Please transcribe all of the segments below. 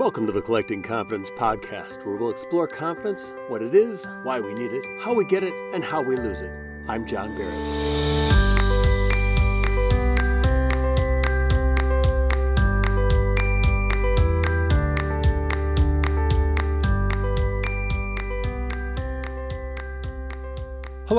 Welcome to the Collecting Confidence podcast, where we'll explore confidence, what it is, why we need it, how we get it, and how we lose it. I'm John Barrett.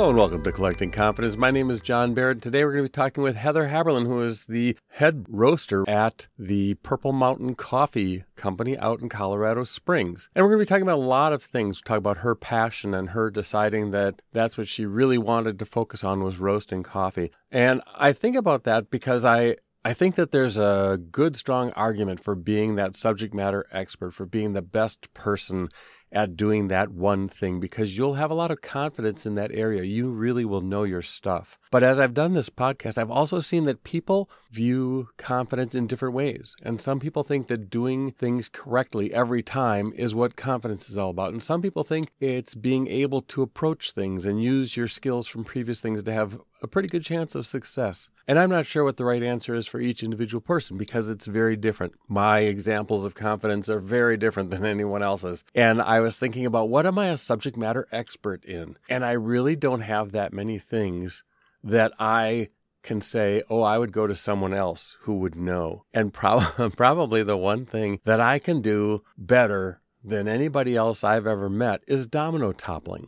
Hello and welcome to Collecting Confidence. My name is John Barrett. Today we're going to be talking with Heather Heaberlin, who is the head roaster at the Purple Mountain Coffee Company out in Colorado Springs. And we're going to be talking about a lot of things. We talk about her passion and her deciding that that's what she really wanted to focus on was roasting coffee. And I think about that because I I think that there's a good, strong argument for being that subject matter expert, for being the best person at doing that one thing because you'll have a lot of confidence in that area. You really will know your stuff. But as I've done this podcast, I've also seen that people view confidence in different ways. And some people think that doing things correctly every time is what confidence is all about. And some people think it's being able to approach things and use your skills from previous things to have a pretty good chance of success. And I'm not sure what the right answer is for each individual person because it's very different. My examples of confidence are very different than anyone else's. And I was thinking about what am I a subject matter expert in? And I really don't have that many things that I can say, oh, I would go to someone else who would know. And prob- probably the one thing that I can do better than anybody else I've ever met is domino toppling,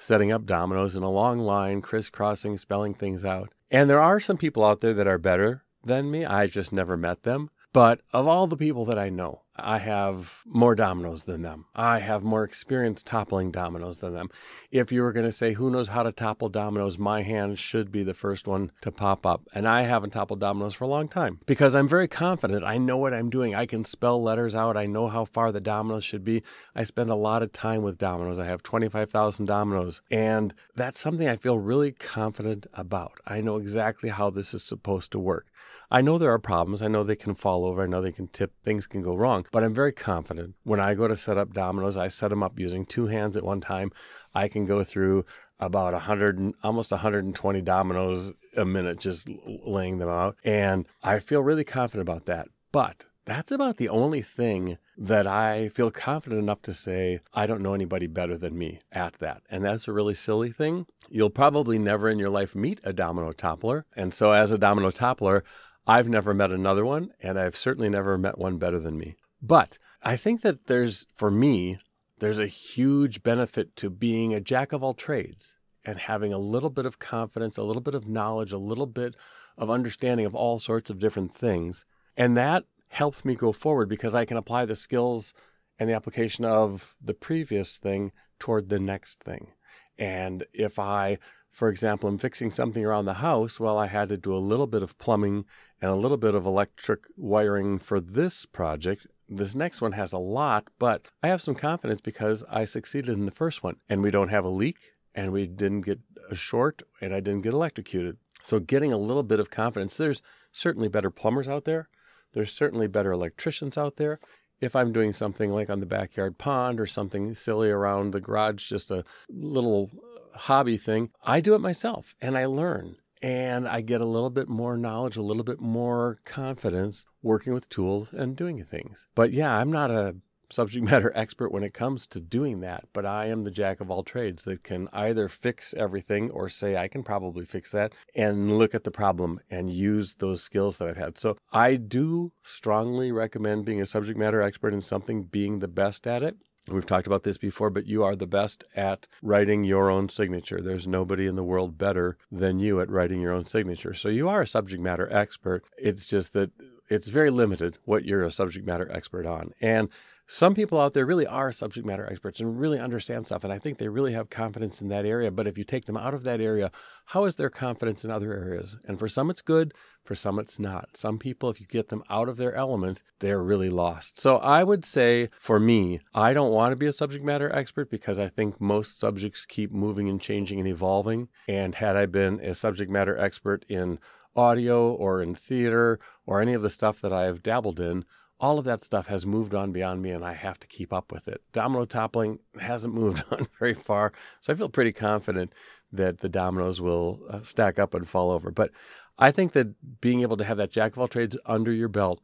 setting up dominoes in a long line, crisscrossing, spelling things out. And there are some people out there that are better than me. I just never met them. But of all the people that I know, I have more dominoes than them. I have more experience toppling dominoes than them. If you were going to say who knows how to topple dominoes, my hand should be the first one to pop up. And I haven't toppled dominoes for a long time because I'm very confident. I know what I'm doing. I can spell letters out. I know how far the dominoes should be. I spend a lot of time with dominoes. I have 25,000 dominoes. And that's something I feel really confident about. I know exactly how this is supposed to work. I know there are problems. I know they can fall over. I know they can tip. Things can go wrong. But I'm very confident. When I go to set up dominoes, I set them up using two hands at one time. I can go through about 100 almost 120 dominoes a minute just laying them out and i feel really confident about that but that's about the only thing that I feel confident enough to say, I don't know anybody better than me at that. And that's a really silly thing. You'll probably never in your life meet a domino toppler. And so, as a domino toppler, I've never met another one, and I've certainly never met one better than me. But I think that there's, for me, there's a huge benefit to being a jack of all trades and having a little bit of confidence, a little bit of knowledge, a little bit of understanding of all sorts of different things. And that helps me go forward because I can apply the skills and the application of the previous thing toward the next thing. And if I for example, I'm fixing something around the house. Well, I had to do a little bit of plumbing and a little bit of electric wiring for this project. This next one has a lot, but I have some confidence because I succeeded in the first one and we don't have a leak and we didn't get a short and I didn't get electrocuted. So, getting a little bit of confidence, there's certainly better plumbers out there. There's certainly better electricians out there. If I'm doing something like on the backyard pond or something silly around the garage, just a little hobby thing, I do it myself and I learn and I get a little bit more knowledge, a little bit more confidence working with tools and doing things. But yeah, I'm not a subject matter expert when it comes to doing that, but I am the jack of all trades that can either fix everything or say I can probably fix that and look at the problem and use those skills that I've had. So I do strongly recommend being a subject matter expert in something, being the best at it. We've talked about this before, but you are the best at writing your own signature. There's nobody in the world better than you at writing your own signature. So you are a subject matter expert. It's just that it's very limited what you're a subject matter expert on. And some people out there really are subject matter experts and really understand stuff. And I think they really have confidence in that area. But if you take them out of that area, how is their confidence in other areas? And for some, it's good. For some, it's not. Some people, if you get them out of their element, they're really lost. So I would say for me, I don't want to be a subject matter expert because I think most subjects keep moving and changing and evolving. And had I been a subject matter expert in audio or in theater or any of the stuff that I have dabbled in, all of that stuff has moved on beyond me and I have to keep up with it. Domino toppling hasn't moved on very far, so I feel pretty confident that the dominoes will uh, stack up and fall over. But I think that being able to have that jack of all trades under your belt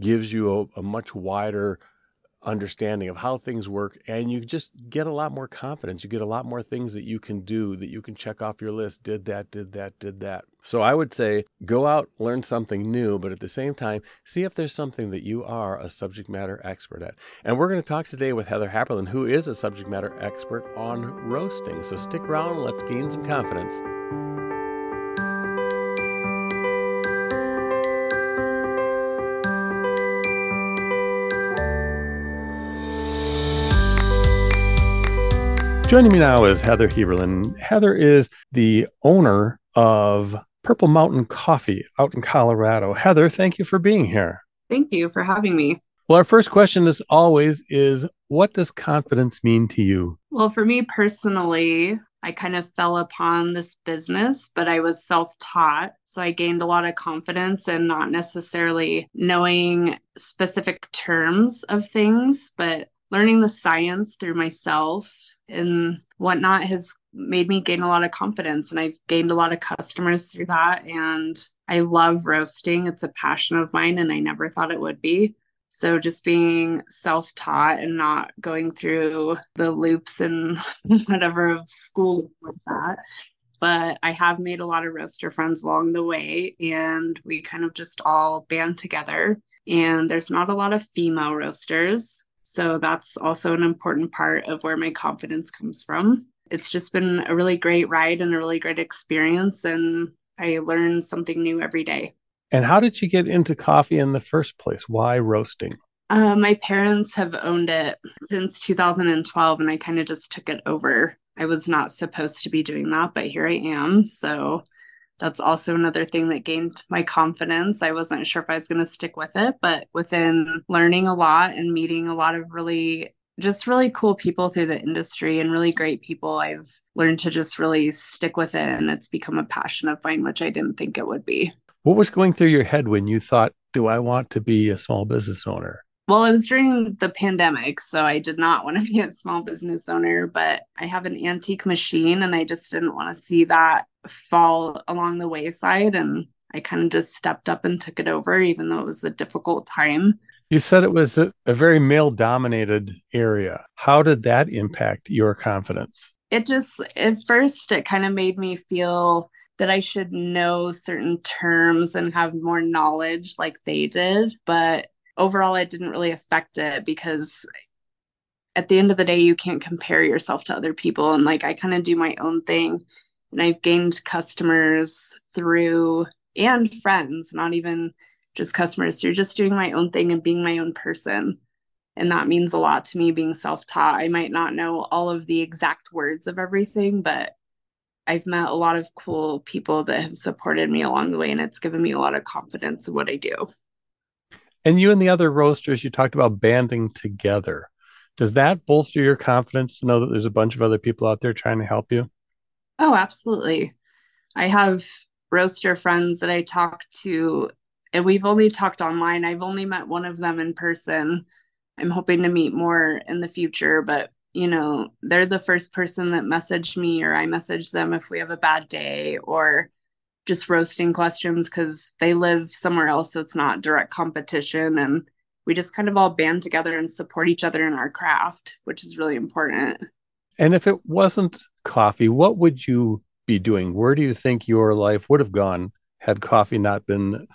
gives you a, a much wider understanding of how things work and you just get a lot more confidence. You get a lot more things that you can do that you can check off your list. Did that did that did that. So i would say go out learn something new but at the same time see if there's something that you are a subject matter expert at. And we're going to talk today with heather heaberlin who is a subject matter expert on roasting. So stick around let's gain some confidence Joining me now is Heather Heaberlin. Heather is the owner of Purple Mountain Coffee out in Colorado. Heather, thank you for being here. Thank you for having me. Well, our first question, as always, is what does confidence mean to you? Well, for me personally, I kind of fell upon this business, but I was self taught. So I gained a lot of confidence and not necessarily knowing specific terms of things, but learning the science through myself and whatnot has made me gain a lot of confidence and I've gained a lot of customers through that. And I love roasting. It's a passion of mine and I never thought it would be. So just being self taught and not going through the loops and whatever of school like that. But I have made a lot of roaster friends along the way and we kind of just all band together. And there's not a lot of female roasters. So that's also an important part of where my confidence comes from. It's just been a really great ride and a really great experience. And I learn something new every day. And how did you get into coffee in the first place? Why roasting? Uh, my parents have owned it since 2012, and I kind of just took it over. I was not supposed to be doing that, but here I am. So that's also another thing that gained my confidence. I wasn't sure if I was going to stick with it, but within learning a lot and meeting a lot of really just really cool people through the industry and really great people, I've learned to just really stick with it and it's become a passion of mine, which I didn't think it would be. What was going through your head when you thought, do I want to be a small business owner? Well, it was during the pandemic, so I did not want to be a small business owner, but I have an antique machine and I just didn't want to see that fall along the wayside. And I kind of just stepped up and took it over, even though it was a difficult time. You said it was a, a very male dominated area. How did that impact your confidence? It just, at first, it kind of made me feel that I should know certain terms and have more knowledge like they did. But overall it didn't really affect it because at the end of the day you can't compare yourself to other people and like I kind of do my own thing and I've gained customers through and friends not even just customers through just doing my own thing and being my own person and that means a lot to me being self-taught I might not know all of the exact words of everything but I've met a lot of cool people that have supported me along the way and it's given me a lot of confidence in what I do. And you and the other roasters, you talked about banding together. Does that bolster your confidence to know that there's a bunch of other people out there trying to help you? Oh, absolutely. I have roaster friends that I talk to, and we've only talked online. I've only met one of them in person. I'm hoping to meet more in the future, but you know, they're the first person that messaged me, or I message them if we have a bad day, or just roasting questions because they live somewhere else so it's not direct competition and we just kind of all band together and support each other in our craft which is really important and if it wasn't coffee what would you be doing where do you think your life would have gone had coffee not been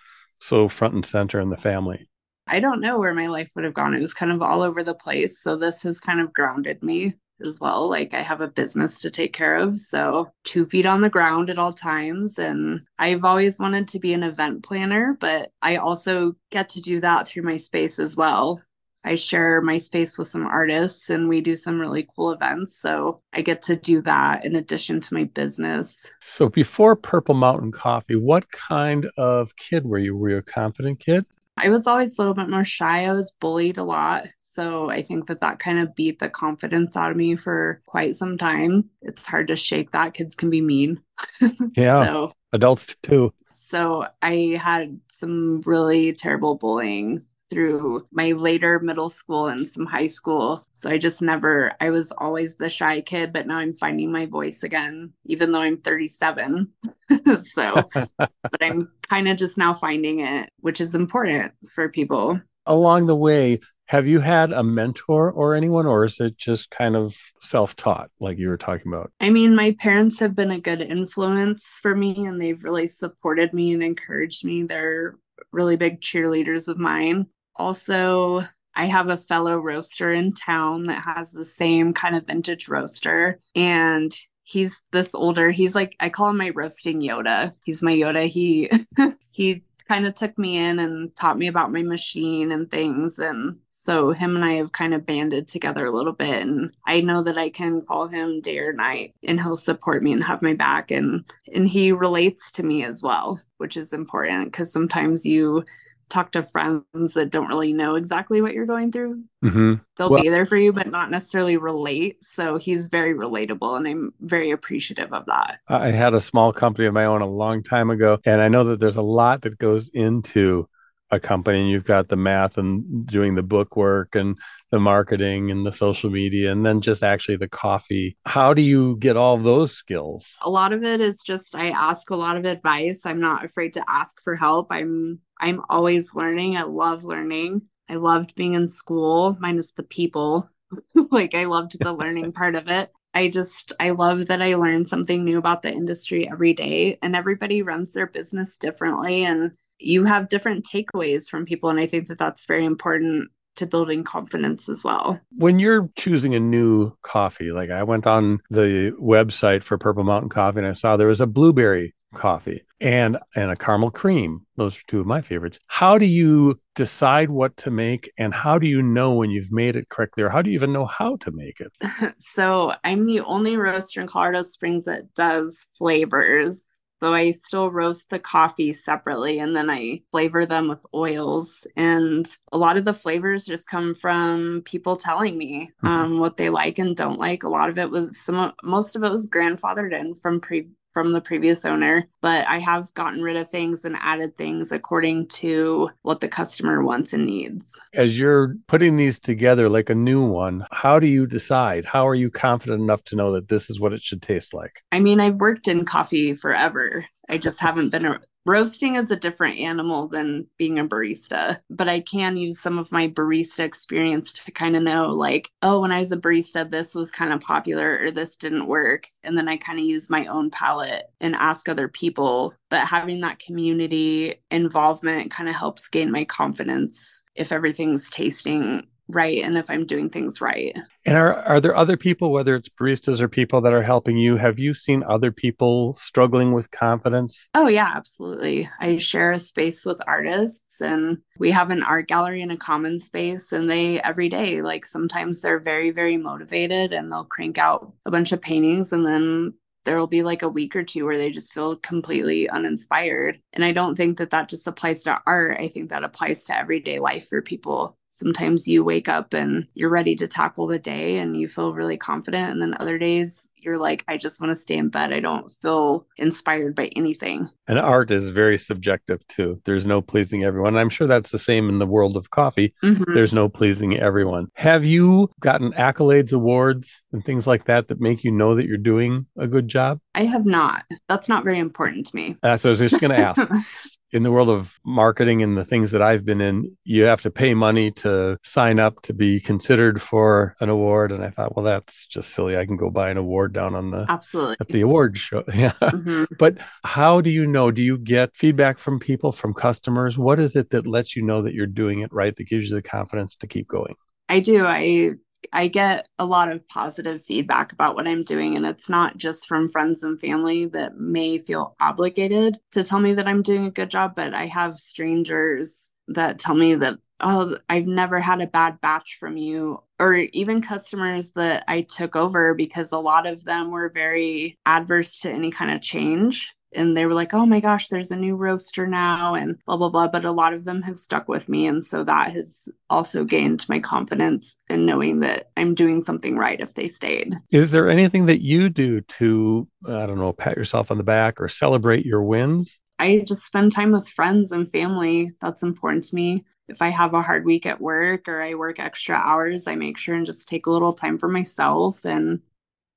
so front and center in the family i don't know where my life would have gone it was kind of all over the place so this has kind of grounded me as well. Like I have a business to take care of. So two feet on the ground at all times. And I've always wanted to be an event planner, but I also get to do that through my space as well. I share my space with some artists and we do some really cool events. So I get to do that in addition to my business. So before Purple Mountain Coffee, what kind of kid were you? Were you a confident kid? I was always a little bit more shy. I was bullied a lot. So I think that that kind of beat the confidence out of me for quite some time. It's hard to shake that. Kids can be mean. Yeah. so adults too. So I had some really terrible bullying through my later middle school and some high school. So I just never, I was always the shy kid, but now I'm finding my voice again, even though I'm 37. so, but I'm kind of just now finding it, which is important for people. Along the way, Have you had a mentor or anyone, or is it just kind of self taught, like you were talking about? I mean, my parents have been a good influence for me and they've really supported me and encouraged me. They're really big cheerleaders of mine. Also, I have a fellow roaster in town that has the same kind of vintage roaster. And he's this older. He's like I call him my roasting Yoda. He's my Yoda. He he kind of took me in and taught me about my machine and things. And so him and I have kind of banded together a little bit. And I know that I can call him day or night and he'll support me and have my back. And and he relates to me as well which is important cuz sometimes you talk to friends that don't really know exactly what you're going through. Mm-hmm. They'll well, be there for you, but not necessarily relate. So he's very relatable, and I'm very appreciative of that. I had a small company of my own a long time ago, and I know that there's a lot that goes into a company and you've got the math and doing the book work and the marketing and the social media and then just actually the coffee how do you get all those skills a lot of it is just i ask a lot of advice i'm not afraid to ask for help i'm I'm always learning. I love learning. I loved being in school, minus the people. like I loved the learning part of it. I just I love that I learn something new about the industry every day and everybody runs their business differently and you have different takeaways from people and I think that that's very important to building confidence as well. When you're choosing a new coffee, like I went on the website for Purple Mountain Coffee and I saw there was a blueberry coffee and and a caramel cream. Those are two of my favorites. How do you decide what to make and how do you know when you've made it correctly or how do you even know how to make it? So i'm the only roaster in colorado springs that does flavors so I still roast the coffee separately and then I flavor them with oils. And a lot of the flavors just come from people telling me mm-hmm. um, what they like and don't like. A lot of it was some, most of it was grandfathered in from pre from the previous owner, but I have gotten rid of things and added things according to what the customer wants and needs. As you're putting these together like a new one, how do you decide? How are you confident enough to know that this is what it should taste like? I mean, I've worked in coffee forever. I just haven't been a, roasting is a different animal than being a barista, but I can use some of my barista experience to kind of know, like, oh, when I was a barista, this was kind of popular or this didn't work. And then I kind of use my own palate and ask other people. But having that community involvement kind of helps gain my confidence if everything's tasting right and if I'm doing things right. And are are there other people, whether it's baristas or people that are helping you? Have you seen other people struggling with confidence? Oh yeah, absolutely. I share a space with artists and we have an art gallery in a common space and they every day like sometimes they're very very motivated and they'll crank out a bunch of paintings and then there'll be like a week or two where they just feel completely uninspired. And I don't think that that just applies to art. I think that applies to everyday life for people sometimes you wake up and you're ready to tackle the day and you feel really confident. And then other days you're like i just want to stay in bed. I don't feel inspired by anything. And art is very subjective too. There's no pleasing everyone. I'm sure that's the same in the world of coffee. Mm-hmm. there's no pleasing everyone. Have you gotten accolades awards and things like that that make you know that you're doing a good job? I have not. That's not very important to me. That's what i was just going to ask in the world of marketing and the things that I've been in, you have to pay money to sign up to be considered for an award. And I thought, well, that's just silly. I can go buy an award down on the absolutely at the award show. Yeah. Mm-hmm. But how do you know? Do you get feedback from people, from customers? What is it that lets you know that you're doing it right? That gives you the confidence to keep going? I do. I I get a lot of positive feedback about what I'm doing. And it's not just from friends and family that may feel obligated to tell me that I'm doing a good job, but I have strangers that tell me that, oh, I've never had a bad batch from you. Or even customers that I took over because a lot of them were very adverse to any kind of change and they were like, oh my gosh, there's a new roaster now and blah, blah, blah. But a lot of them have stuck with me. And so that has also gained my confidence in knowing that I'm doing something right if they stayed. Is there anything that you do to, I don't know, pat yourself on the back or celebrate your wins? I just spend time with friends and family. That's important to me. If I have a hard week at work or I work extra hours, I make sure and just take a little time for myself and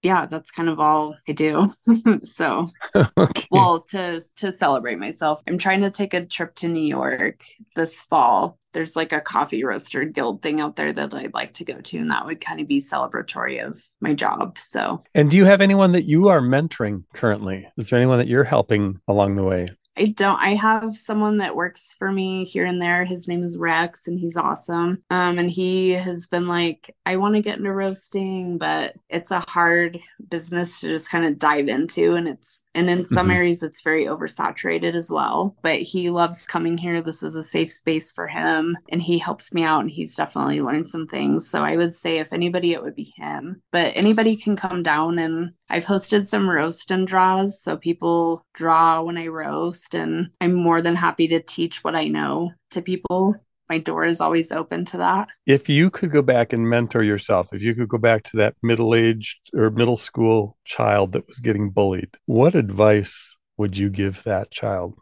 yeah, that's kind of all I do. so, okay. well, to to celebrate myself, I'm trying to take a trip to New York this fall. There's like a coffee roaster guild thing out there that I'd like to go to, and that would kind of be celebratory of my job. So, and do you have anyone that you are mentoring currently? Is there anyone that you're helping along the way? I don't. I have someone that works for me here and there. His name is Rex, and he's awesome. Um, and he has been like, I want to get into roasting, but it's a hard business to just kind of dive into, and it's and in some mm-hmm. areas it's very oversaturated as well. But he loves coming here. This is a safe space for him, and he helps me out, and he's definitely learned some things. So I would say if anybody, it would be him. But anybody can come down and I've hosted some roast and draws, so people draw when I roast, and I'm more than happy to teach what I know to people. My door is always open to that. If you could go back and mentor yourself, if you could go back to that middle aged or middle school child that was getting bullied, what advice would you give that child?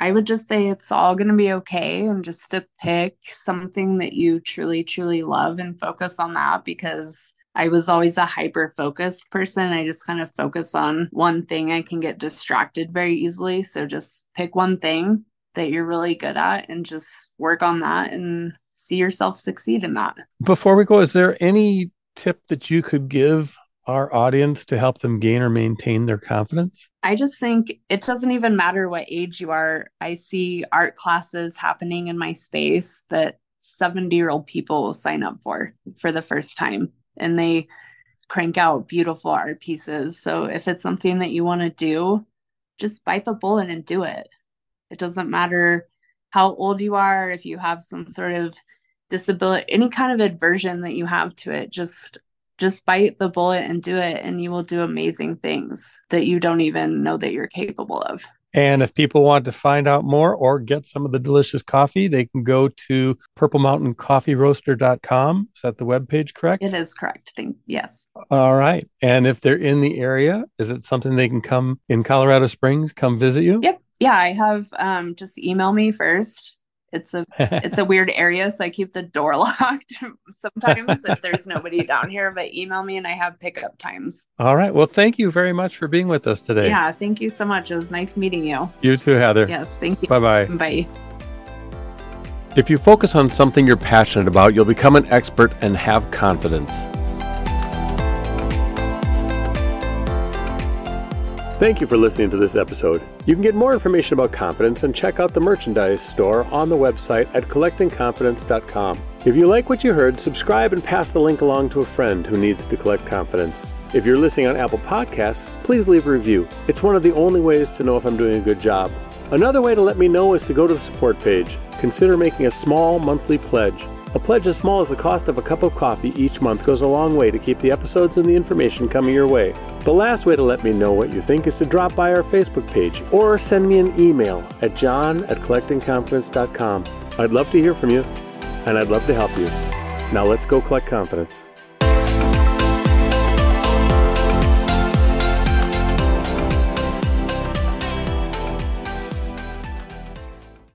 I would just say it's all going to be okay and just to pick something that you truly, truly love and focus on that because I was always a hyper focused person. I just kind of focus on one thing. I can get distracted very easily. So just pick one thing that you're really good at and just work on that and see yourself succeed in that. Before we go, is there any tip that you could give our audience to help them gain or maintain their confidence? I just think it doesn't even matter what age you are. I see art classes happening in my space that 70 year old people will sign up for for the first time and they crank out beautiful art pieces. So if it's something that you want to do, just bite the bullet and do it. It doesn't matter how old you are, if you have some sort of disability, any kind of aversion that you have to it, just just bite the bullet and do it and you will do amazing things that you don't even know that you're capable of. And if people want to find out more or get some of the delicious coffee, they can go to purplemountaincoffeeroaster.com. Is that the webpage correct? It is correct. Thank yes. All right. And if they're in the area, is it something they can come in Colorado Springs, come visit you? Yep. Yeah, I have um just email me first it's a it's a weird area so i keep the door locked sometimes if there's nobody down here but email me and i have pickup times. All right. Well thank you very much for being with us today. Yeah thank you so much. It was nice meeting you. You too heather. Yes thank you. Bye-bye. Bye. If you focus on something you're passionate about you'll become an expert and have confidence Thank you for listening to this episode. You can get more information about confidence and check out the merchandise store on the website at collectingconfidence.com. If you like what you heard, subscribe and pass the link along to a friend who needs to collect confidence. If you're listening on Apple Podcasts, please leave a review. It's one of the only ways to know if I'm doing a good job. Another way to let me know is to go to the support page. Consider making a small monthly pledge. A pledge as small as the cost of a cup of coffee each month goes a long way to keep the episodes and the information coming your way. The last way to let me know what you think is to drop by our Facebook page or send me an email at john at collectingconfidence.com. I'd love to hear from you, and I'd love to help you. Now let's go collect confidence.